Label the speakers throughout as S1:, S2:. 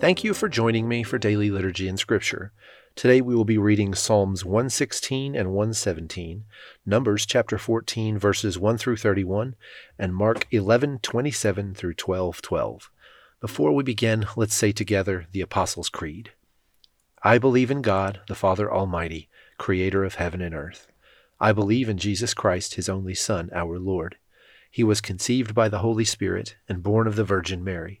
S1: Thank you for joining me for Daily Liturgy and Scripture. Today we will be reading Psalms 116 and 117, Numbers chapter 14 verses 1 through 31, and Mark 11 27 through 12 12. Before we begin, let's say together the Apostles' Creed. I believe in God, the Father Almighty, creator of heaven and earth. I believe in Jesus Christ, his only Son, our Lord. He was conceived by the Holy Spirit and born of the Virgin Mary.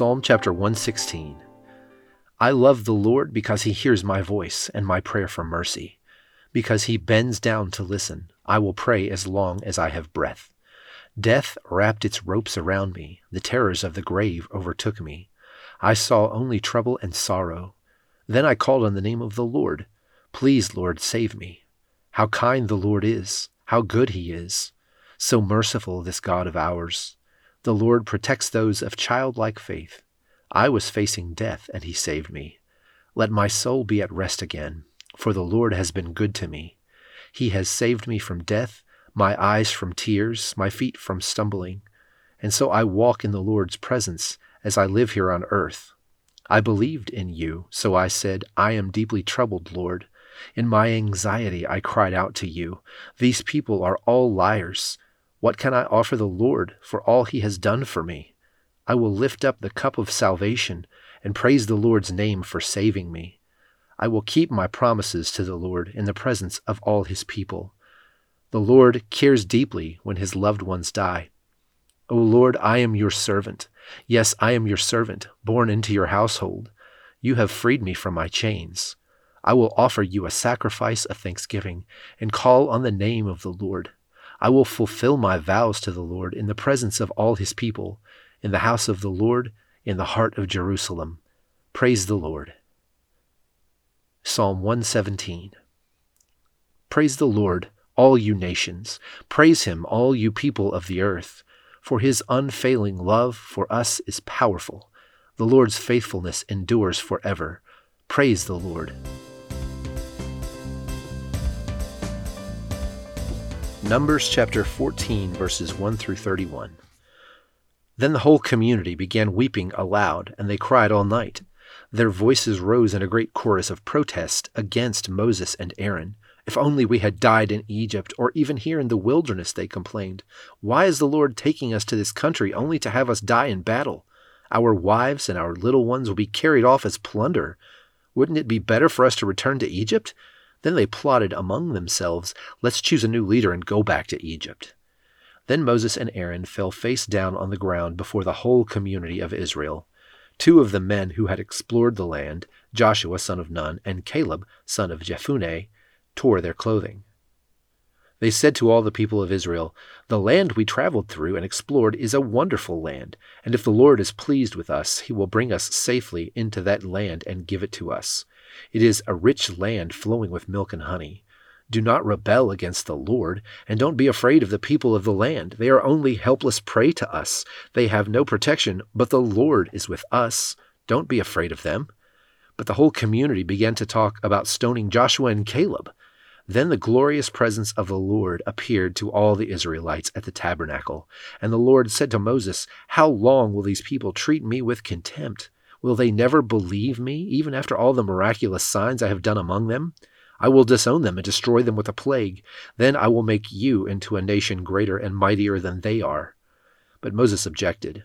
S1: Psalm chapter 116 I love the Lord because he hears my voice and my prayer for mercy. Because he bends down to listen, I will pray as long as I have breath. Death wrapped its ropes around me, the terrors of the grave overtook me. I saw only trouble and sorrow. Then I called on the name of the Lord. Please, Lord, save me. How kind the Lord is, how good he is. So merciful, this God of ours. The Lord protects those of childlike faith. I was facing death, and he saved me. Let my soul be at rest again, for the Lord has been good to me. He has saved me from death, my eyes from tears, my feet from stumbling. And so I walk in the Lord's presence as I live here on earth. I believed in you, so I said, I am deeply troubled, Lord. In my anxiety I cried out to you. These people are all liars. What can I offer the Lord for all he has done for me? I will lift up the cup of salvation and praise the Lord's name for saving me. I will keep my promises to the Lord in the presence of all his people. The Lord cares deeply when his loved ones die. O Lord, I am your servant. Yes, I am your servant, born into your household. You have freed me from my chains. I will offer you a sacrifice of thanksgiving and call on the name of the Lord. I will fulfill my vows to the Lord in the presence of all his people, in the house of the Lord, in the heart of Jerusalem. Praise the Lord. Psalm 117 Praise the Lord, all you nations. Praise him, all you people of the earth. For his unfailing love for us is powerful. The Lord's faithfulness endures forever. Praise the Lord. Numbers chapter 14, verses 1 through 31. Then the whole community began weeping aloud, and they cried all night. Their voices rose in a great chorus of protest against Moses and Aaron. If only we had died in Egypt, or even here in the wilderness, they complained. Why is the Lord taking us to this country only to have us die in battle? Our wives and our little ones will be carried off as plunder. Wouldn't it be better for us to return to Egypt? Then they plotted among themselves, Let's choose a new leader and go back to Egypt. Then Moses and Aaron fell face down on the ground before the whole community of Israel. Two of the men who had explored the land, Joshua son of Nun and Caleb son of Jephunneh, tore their clothing. They said to all the people of Israel, The land we traveled through and explored is a wonderful land, and if the Lord is pleased with us, he will bring us safely into that land and give it to us. It is a rich land flowing with milk and honey. Do not rebel against the Lord, and don't be afraid of the people of the land. They are only helpless prey to us. They have no protection, but the Lord is with us. Don't be afraid of them. But the whole community began to talk about stoning Joshua and Caleb. Then the glorious presence of the Lord appeared to all the Israelites at the tabernacle. And the Lord said to Moses, How long will these people treat me with contempt? Will they never believe me, even after all the miraculous signs I have done among them? I will disown them and destroy them with a plague. Then I will make you into a nation greater and mightier than they are. But Moses objected.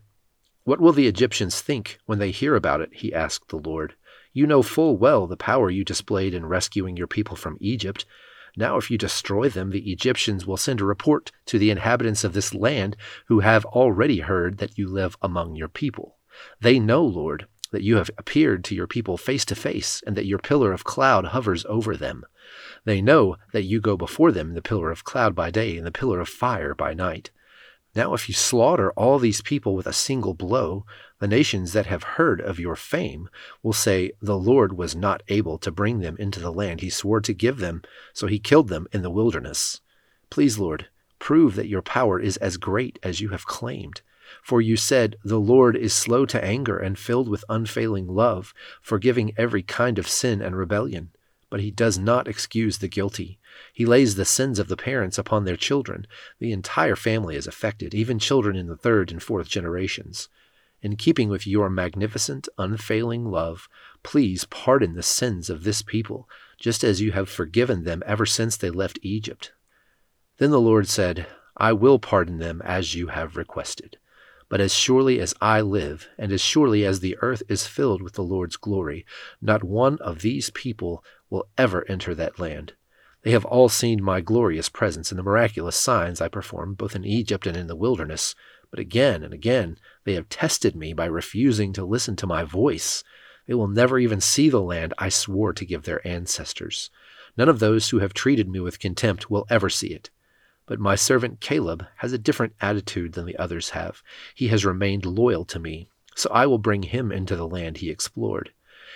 S1: What will the Egyptians think when they hear about it? he asked the Lord. You know full well the power you displayed in rescuing your people from Egypt. Now, if you destroy them, the Egyptians will send a report to the inhabitants of this land who have already heard that you live among your people. They know, Lord, that you have appeared to your people face to face, and that your pillar of cloud hovers over them. They know that you go before them in the pillar of cloud by day and the pillar of fire by night. Now, if you slaughter all these people with a single blow, the nations that have heard of your fame will say, The Lord was not able to bring them into the land he swore to give them, so he killed them in the wilderness. Please, Lord, prove that your power is as great as you have claimed. For you said, The Lord is slow to anger and filled with unfailing love, forgiving every kind of sin and rebellion. But he does not excuse the guilty. He lays the sins of the parents upon their children. The entire family is affected, even children in the third and fourth generations. In keeping with your magnificent, unfailing love, please pardon the sins of this people, just as you have forgiven them ever since they left Egypt. Then the Lord said, I will pardon them as you have requested. But as surely as I live, and as surely as the earth is filled with the Lord's glory, not one of these people will ever enter that land. They have all seen my glorious presence and the miraculous signs I performed both in Egypt and in the wilderness. But again and again they have tested me by refusing to listen to my voice. They will never even see the land I swore to give their ancestors. None of those who have treated me with contempt will ever see it. But my servant Caleb has a different attitude than the others have. He has remained loyal to me, so I will bring him into the land he explored.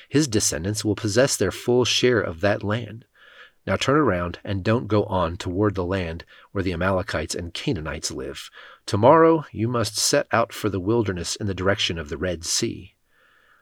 S1: His descendants will possess their full share of that land. Now turn around and don't go on toward the land where the Amalekites and Canaanites live. Tomorrow you must set out for the wilderness in the direction of the Red Sea.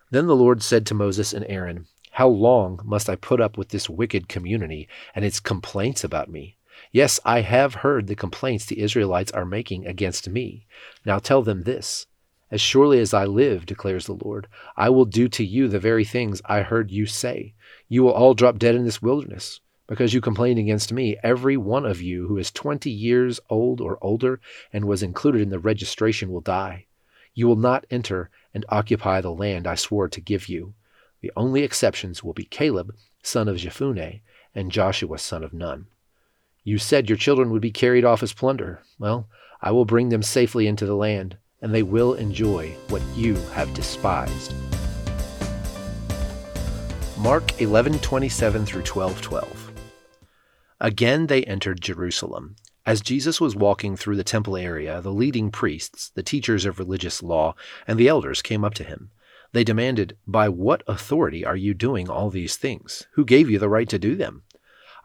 S1: Then the Lord said to Moses and Aaron, How long must I put up with this wicked community and its complaints about me? Yes, I have heard the complaints the Israelites are making against me. Now tell them this As surely as I live, declares the Lord, I will do to you the very things I heard you say. You will all drop dead in this wilderness. Because you complained against me, every one of you who is twenty years old or older and was included in the registration will die. You will not enter and occupy the land I swore to give you. The only exceptions will be Caleb, son of Jephunneh, and Joshua, son of Nun. You said your children would be carried off as plunder. Well, I will bring them safely into the land, and they will enjoy what you have despised. Mark 11:27 through 12:12. Again they entered Jerusalem. As Jesus was walking through the temple area, the leading priests, the teachers of religious law, and the elders came up to him. They demanded, By what authority are you doing all these things? Who gave you the right to do them?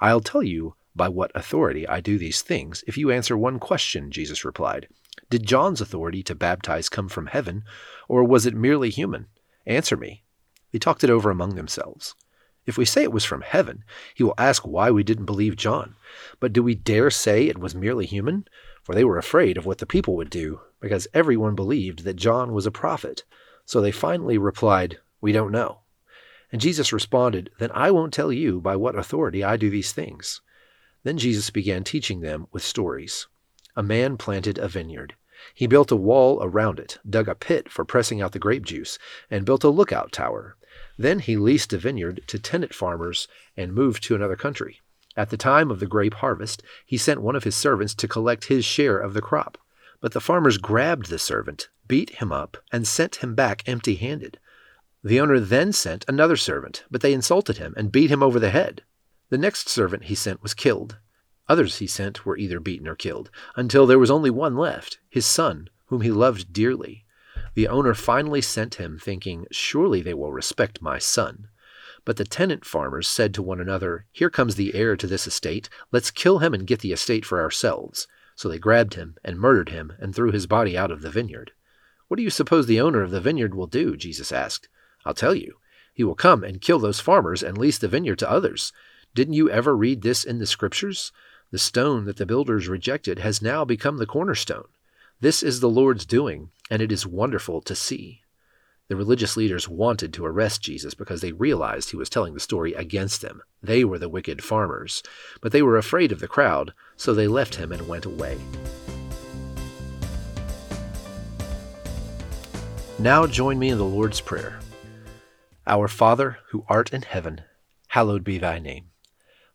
S1: I'll tell you by what authority I do these things, if you answer one question, Jesus replied. Did John's authority to baptize come from heaven, or was it merely human? Answer me. They talked it over among themselves. If we say it was from heaven, he will ask why we didn't believe John. But do we dare say it was merely human? For they were afraid of what the people would do, because everyone believed that John was a prophet. So they finally replied, We don't know. And Jesus responded, Then I won't tell you by what authority I do these things. Then Jesus began teaching them with stories. A man planted a vineyard. He built a wall around it, dug a pit for pressing out the grape juice, and built a lookout tower. Then he leased a vineyard to tenant farmers and moved to another country. At the time of the grape harvest, he sent one of his servants to collect his share of the crop. But the farmers grabbed the servant, beat him up, and sent him back empty handed. The owner then sent another servant, but they insulted him and beat him over the head. The next servant he sent was killed. Others he sent were either beaten or killed, until there was only one left, his son, whom he loved dearly. The owner finally sent him, thinking, Surely they will respect my son. But the tenant farmers said to one another, Here comes the heir to this estate. Let's kill him and get the estate for ourselves. So they grabbed him and murdered him and threw his body out of the vineyard. What do you suppose the owner of the vineyard will do? Jesus asked. I'll tell you. He will come and kill those farmers and lease the vineyard to others. Didn't you ever read this in the scriptures? The stone that the builders rejected has now become the cornerstone. This is the Lord's doing, and it is wonderful to see. The religious leaders wanted to arrest Jesus because they realized he was telling the story against them. They were the wicked farmers. But they were afraid of the crowd, so they left him and went away. Now join me in the Lord's Prayer. Our Father, who art in heaven, hallowed be thy name.